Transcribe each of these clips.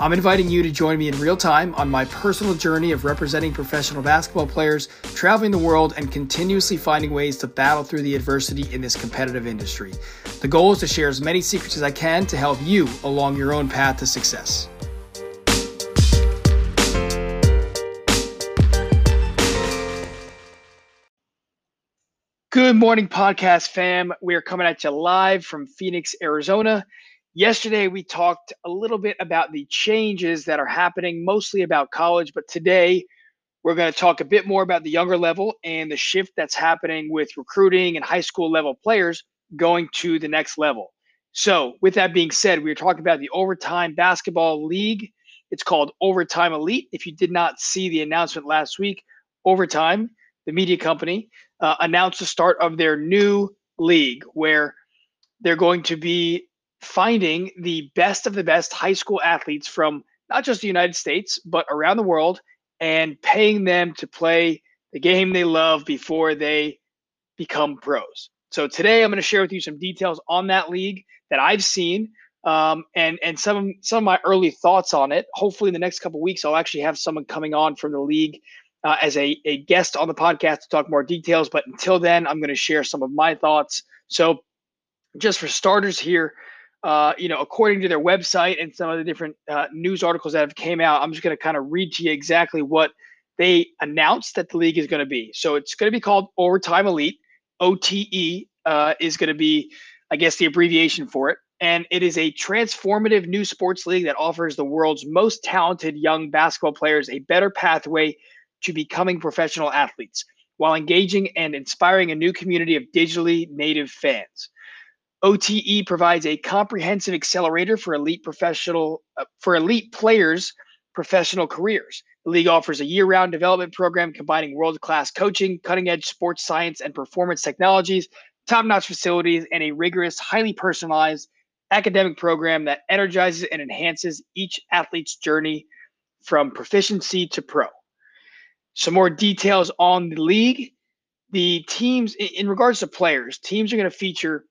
I'm inviting you to join me in real time on my personal journey of representing professional basketball players, traveling the world, and continuously finding ways to battle through the adversity in this competitive industry. The goal is to share as many secrets as I can to help you along your own path to success. Good morning, podcast fam. We are coming at you live from Phoenix, Arizona. Yesterday, we talked a little bit about the changes that are happening, mostly about college, but today we're going to talk a bit more about the younger level and the shift that's happening with recruiting and high school level players going to the next level. So, with that being said, we are talking about the Overtime Basketball League. It's called Overtime Elite. If you did not see the announcement last week, Overtime, the media company, uh, announced the start of their new league where they're going to be finding the best of the best high school athletes from not just the United States, but around the world and paying them to play the game they love before they become pros. So today I'm going to share with you some details on that league that I've seen um, and and some some of my early thoughts on it. Hopefully, in the next couple weeks, I'll actually have someone coming on from the league uh, as a, a guest on the podcast to talk more details. But until then, I'm going to share some of my thoughts. So, just for starters here, uh, you know, according to their website and some of the different uh, news articles that have came out, I'm just going to kind of read to you exactly what they announced that the league is going to be. So it's going to be called Overtime Elite. OTE uh, is going to be, I guess, the abbreviation for it. And it is a transformative new sports league that offers the world's most talented young basketball players a better pathway to becoming professional athletes while engaging and inspiring a new community of digitally native fans. OTE provides a comprehensive accelerator for elite professional uh, for elite players' professional careers. The league offers a year-round development program combining world-class coaching, cutting-edge sports science and performance technologies, top-notch facilities, and a rigorous, highly personalized academic program that energizes and enhances each athlete's journey from proficiency to pro. Some more details on the league. The teams, in regards to players, teams are going to feature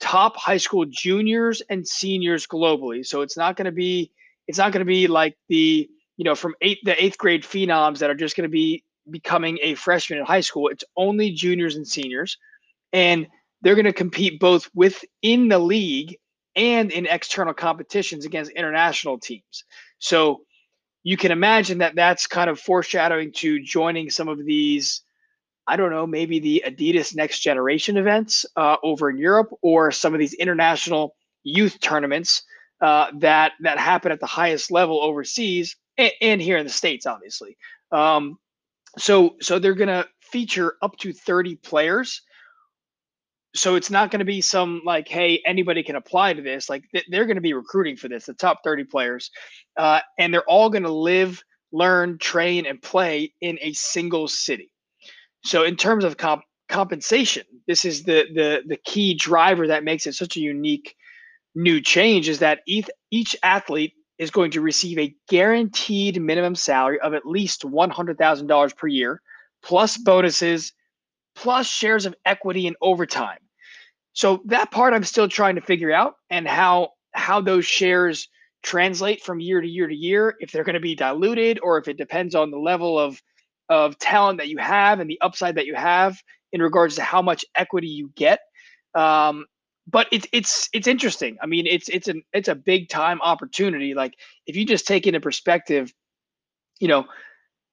top high school juniors and seniors globally. So it's not going to be it's not going to be like the you know from eight the eighth grade phenoms that are just going to be becoming a freshman in high school. It's only juniors and seniors, and they're going to compete both within the league and in external competitions against international teams. So you can imagine that that's kind of foreshadowing to joining some of these I don't know, maybe the Adidas Next Generation events uh, over in Europe, or some of these international youth tournaments uh, that that happen at the highest level overseas and, and here in the states, obviously. Um, so so they're going to feature up to 30 players. So it's not going to be some like, hey, anybody can apply to this. Like th- they're going to be recruiting for this, the top 30 players, uh, and they're all going to live, learn, train, and play in a single city. So in terms of comp- compensation, this is the the the key driver that makes it such a unique new change is that each each athlete is going to receive a guaranteed minimum salary of at least $100,000 per year plus bonuses plus shares of equity and overtime. So that part I'm still trying to figure out and how how those shares translate from year to year to year if they're going to be diluted or if it depends on the level of of talent that you have and the upside that you have in regards to how much equity you get. Um, but it's it's it's interesting. I mean, it's it's an it's a big time opportunity. Like if you just take into perspective, you know,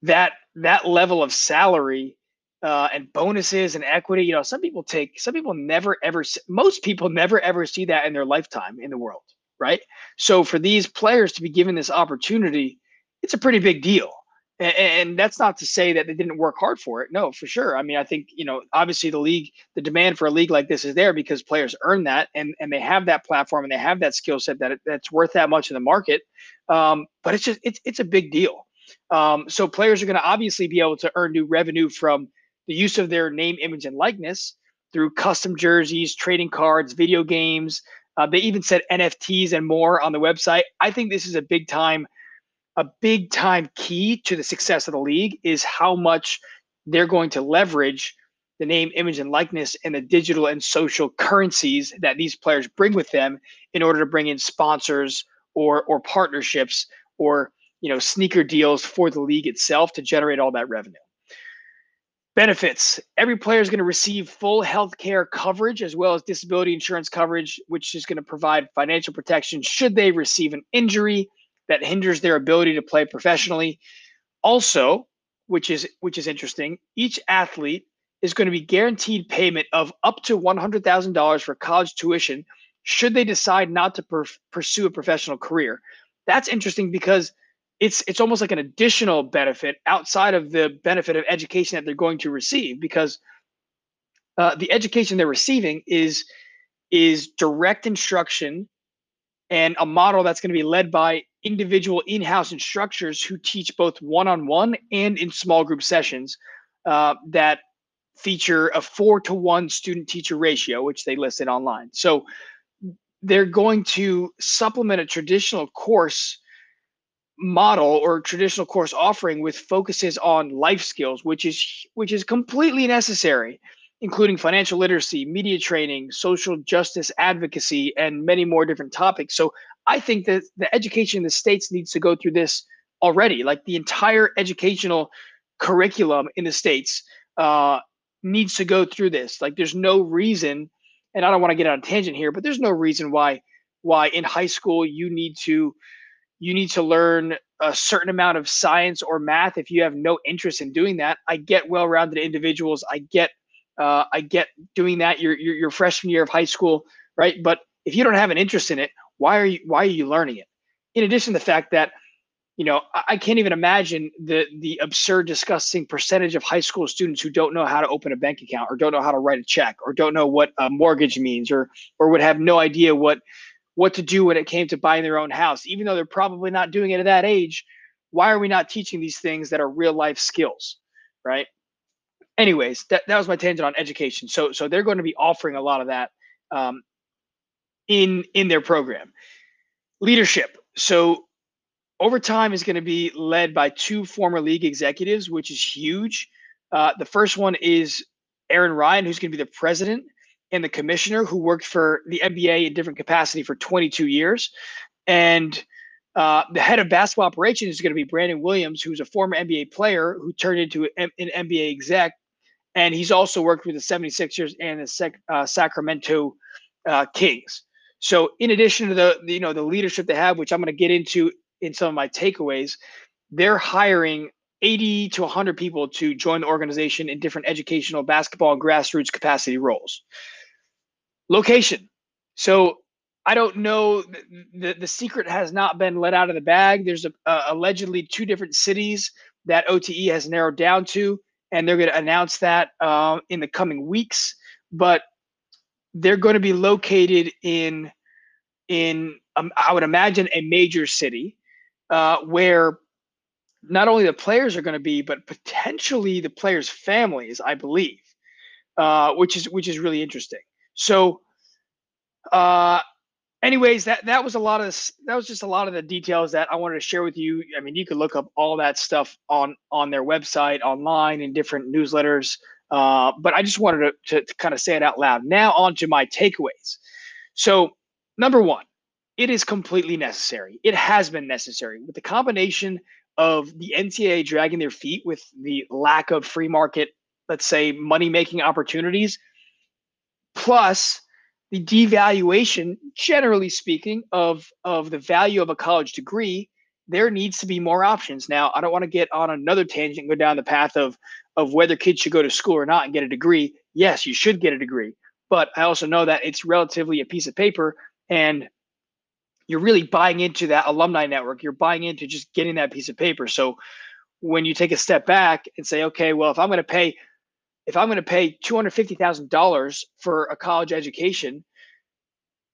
that that level of salary uh, and bonuses and equity. You know, some people take some people never ever most people never ever see that in their lifetime in the world, right? So for these players to be given this opportunity, it's a pretty big deal. And, that's not to say that they didn't work hard for it. No, for sure. I mean, I think you know, obviously the league, the demand for a league like this is there because players earn that, and and they have that platform and they have that skill set that it, that's worth that much in the market. Um, but it's just it's it's a big deal. Um, so players are going to obviously be able to earn new revenue from the use of their name, image, and likeness through custom jerseys, trading cards, video games, Uh, they even said NFTs and more on the website. I think this is a big time, a big time key to the success of the league is how much they're going to leverage the name, image, and likeness and the digital and social currencies that these players bring with them in order to bring in sponsors or or partnerships or you know sneaker deals for the league itself to generate all that revenue. Benefits. Every player is going to receive full health care coverage as well as disability insurance coverage, which is going to provide financial protection should they receive an injury that hinders their ability to play professionally. Also, which is which is interesting, each athlete is going to be guaranteed payment of up to $100,000 for college tuition should they decide not to per- pursue a professional career. That's interesting because it's it's almost like an additional benefit outside of the benefit of education that they're going to receive because uh, the education they're receiving is is direct instruction and a model that's going to be led by individual in-house instructors who teach both one-on-one and in small group sessions uh, that feature a four to one student teacher ratio which they listed online. So they're going to supplement a traditional course model or traditional course offering with focuses on life skills which is which is completely necessary including financial literacy media training social justice advocacy and many more different topics so i think that the education in the states needs to go through this already like the entire educational curriculum in the states uh, needs to go through this like there's no reason and i don't want to get on a tangent here but there's no reason why why in high school you need to you need to learn a certain amount of science or math if you have no interest in doing that. I get well-rounded individuals. I get uh, I get doing that your, your your freshman year of high school, right? But if you don't have an interest in it, why are you why are you learning it? In addition to the fact that you know I, I can't even imagine the the absurd, disgusting percentage of high school students who don't know how to open a bank account or don't know how to write a check or don't know what a mortgage means or or would have no idea what what to do when it came to buying their own house, even though they're probably not doing it at that age. Why are we not teaching these things that are real life skills, right? Anyways, that, that was my tangent on education. So so they're going to be offering a lot of that um, in in their program. Leadership. So overtime is going to be led by two former league executives, which is huge. Uh, the first one is Aaron Ryan, who's going to be the president and the commissioner who worked for the NBA in different capacity for 22 years. And uh, the head of basketball operations is going to be Brandon Williams, who's a former NBA player who turned into an, NBA exec. And he's also worked with the 76ers and the Sec, uh, Sacramento uh, Kings. So, in addition to the, the, you know the leadership they have, which I'm going to get into in some of my takeaways, they're hiring 80 to 100 people to join the organization in different educational, basketball, and grassroots capacity roles. Location. So I don't know. The, the secret has not been let out of the bag. There's a, uh, allegedly two different cities that OTE has narrowed down to, and they're going to announce that uh, in the coming weeks. But they're going to be located in in um, I would imagine a major city uh, where not only the players are going to be, but potentially the players' families, I believe, uh, which is which is really interesting. So, uh, anyways, that that was a lot of that was just a lot of the details that I wanted to share with you. I mean, you could look up all that stuff on on their website, online, in different newsletters. Uh, but I just wanted to, to, to kind of say it out loud. Now, on to my takeaways. So, number one, it is completely necessary. It has been necessary with the combination of the NCAA dragging their feet with the lack of free market, let's say, money making opportunities plus the devaluation, generally speaking, of, of the value of a college degree, there needs to be more options. Now, I don't want to get on another tangent, and go down the path of, of whether kids should go to school or not and get a degree. Yes, you should get a degree. But I also know that it's relatively a piece of paper and you're really buying into that alumni network. You're buying into just getting that piece of paper. So when you take a step back and say, okay, well, if I'm going to pay if I'm going to pay $250,000 for a college education,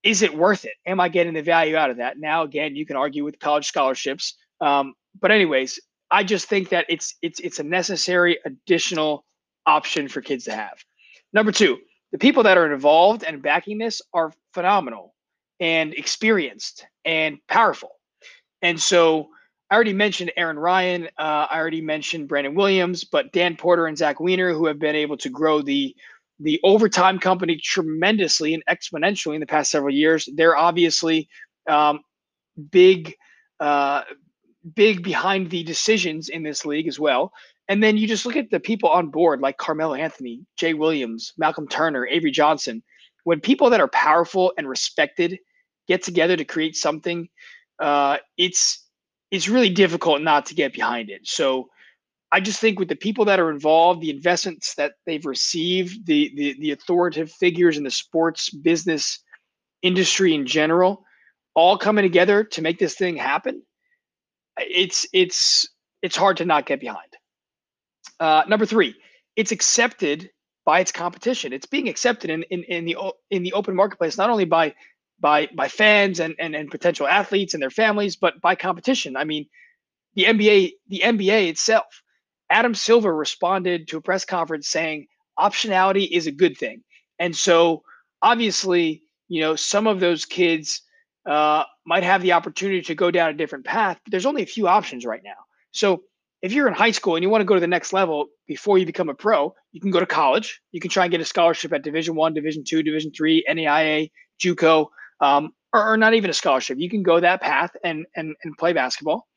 is it worth it? Am I getting the value out of that? Now, again, you can argue with college scholarships. Um, but anyways, I just think that it's it's it's a necessary additional option for kids to have. Number two, the people that are involved and backing this are phenomenal. and experienced and powerful. And so I already mentioned Aaron Ryan. Uh, I already mentioned Brandon Williams, but Dan Porter and Zach Weiner, who have been able to grow the the overtime company tremendously and exponentially in the past several years. They're obviously um, big, uh, big behind the decisions in this league as well. And then you just look at the people on board like Carmelo Anthony, Jay Williams, Malcolm Turner, Avery Johnson. When people that are powerful and respected get together to create something, uh, it's it's really difficult not to get behind it. So I just think with the people that are involved, the investments that they've received, the the, the authoritative figures in the sports business industry in general, all coming together to make this thing happen, it's it's it's hard to not get behind. Uh, number three, it's accepted by its competition. It's being accepted in, in, in the in the open marketplace, not only by by by fans and, and and potential athletes and their families, but by competition. I mean, the NBA the NBA itself. Adam Silver responded to a press conference saying optionality is a good thing, and so obviously, you know, some of those kids uh, might have the opportunity to go down a different path, but there's only a few options right now. So if you're in high school and you want to go to the next level before you become a pro, you can go to college. You can try and get a scholarship at Division One, Division Two, Division Three, NAIA, JUCO, um, or, or, not even a scholarship. You can go that path and and and play basketball.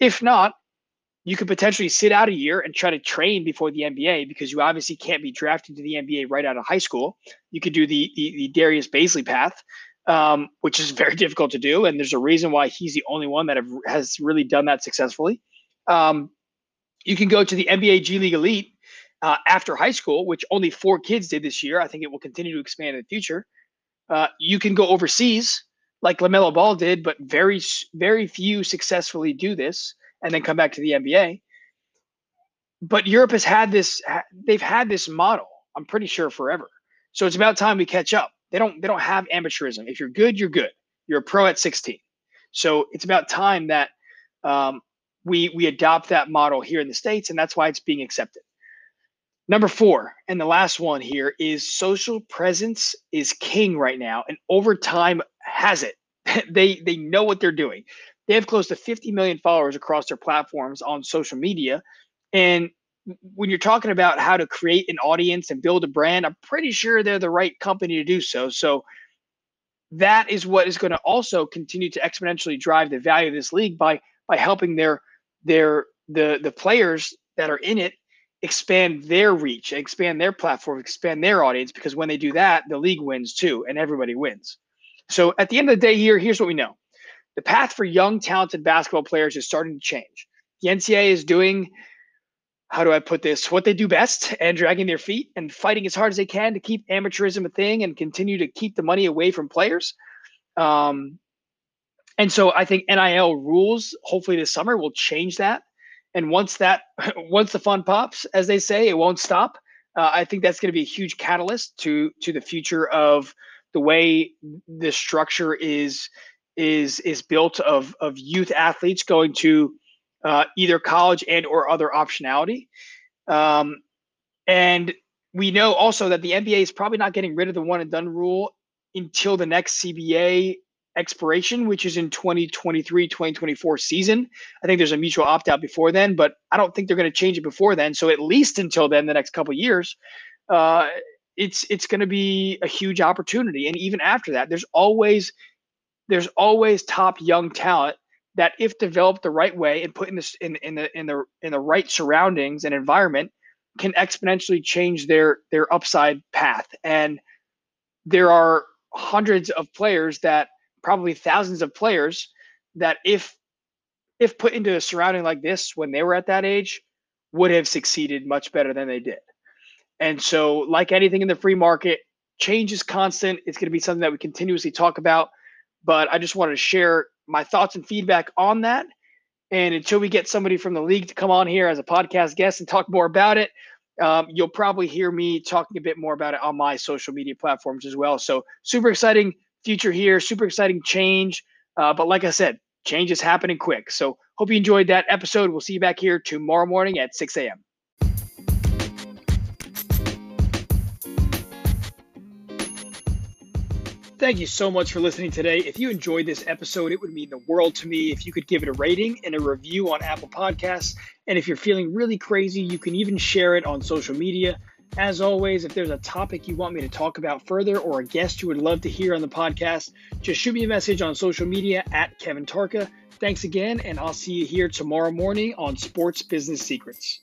If not, you could potentially sit out a year and try to train before the NBA because you obviously can't be drafted to the NBA right out of high school. You could do the the, the Darius Bazley path, um, which is very difficult to do, and there's a reason why he's the only one that have, has really done that successfully. Um, you can go to the NBA G League Elite uh, after high school, which only four kids did this year. I think it will continue to expand in the future. Uh, you can go overseas, like LaMelo Ball did, but very, very few successfully do this and then come back to the NBA. But Europe has had this; they've had this model. I'm pretty sure forever. So it's about time we catch up. They don't, they don't have amateurism. If you're good, you're good. You're a pro at 16. So it's about time that um, we we adopt that model here in the states, and that's why it's being accepted. Number four, and the last one here is social presence is king right now, and Overtime has it. they they know what they're doing. They have close to 50 million followers across their platforms on social media, and when you're talking about how to create an audience and build a brand, I'm pretty sure they're the right company to do so. So that is what is going to also continue to exponentially drive the value of this league by by helping their their the the players that are in it expand their reach, expand their platform, expand their audience because when they do that, the league wins too and everybody wins. So at the end of the day here, here's what we know. The path for young talented basketball players is starting to change. The NCAA is doing how do I put this? What they do best and dragging their feet and fighting as hard as they can to keep amateurism a thing and continue to keep the money away from players. Um, and so I think NIL rules, hopefully this summer, will change that. And once that, once the fun pops, as they say, it won't stop. Uh, I think that's going to be a huge catalyst to to the future of the way the structure is is is built of of youth athletes going to uh, either college and or other optionality. Um, and we know also that the NBA is probably not getting rid of the one and done rule until the next CBA expiration, which is in 2023 2024 season. I think there's a mutual opt out before then, but I don't think they're going to change it before then. So at least until then, the next couple years, uh, it's it's going to be a huge opportunity. And even after that, there's always there's always top young talent that, if developed the right way and put in this in in the in the in the right surroundings and environment, can exponentially change their their upside path. And there are hundreds of players that probably thousands of players that if if put into a surrounding like this when they were at that age would have succeeded much better than they did. And so like anything in the free market, change is constant. It's going to be something that we continuously talk about, but I just wanted to share my thoughts and feedback on that. And until we get somebody from the league to come on here as a podcast guest and talk more about it, um, you'll probably hear me talking a bit more about it on my social media platforms as well. So super exciting future here. Super exciting change. Uh, but like I said, change is happening quick. So hope you enjoyed that episode. We'll see you back here tomorrow morning at 6 a.m. thank you so much for listening today. If you enjoyed this episode, it would mean the world to me if you could give it a rating and a review on Apple Podcasts. And if you're feeling really crazy, you can even share it on social media. As always, if there's a topic you want me to talk about further or a guest you would love to hear on the podcast, just shoot me a message on social media at Kevin Tarka. Thanks again, and I'll see you here tomorrow morning on Sports Business Secrets.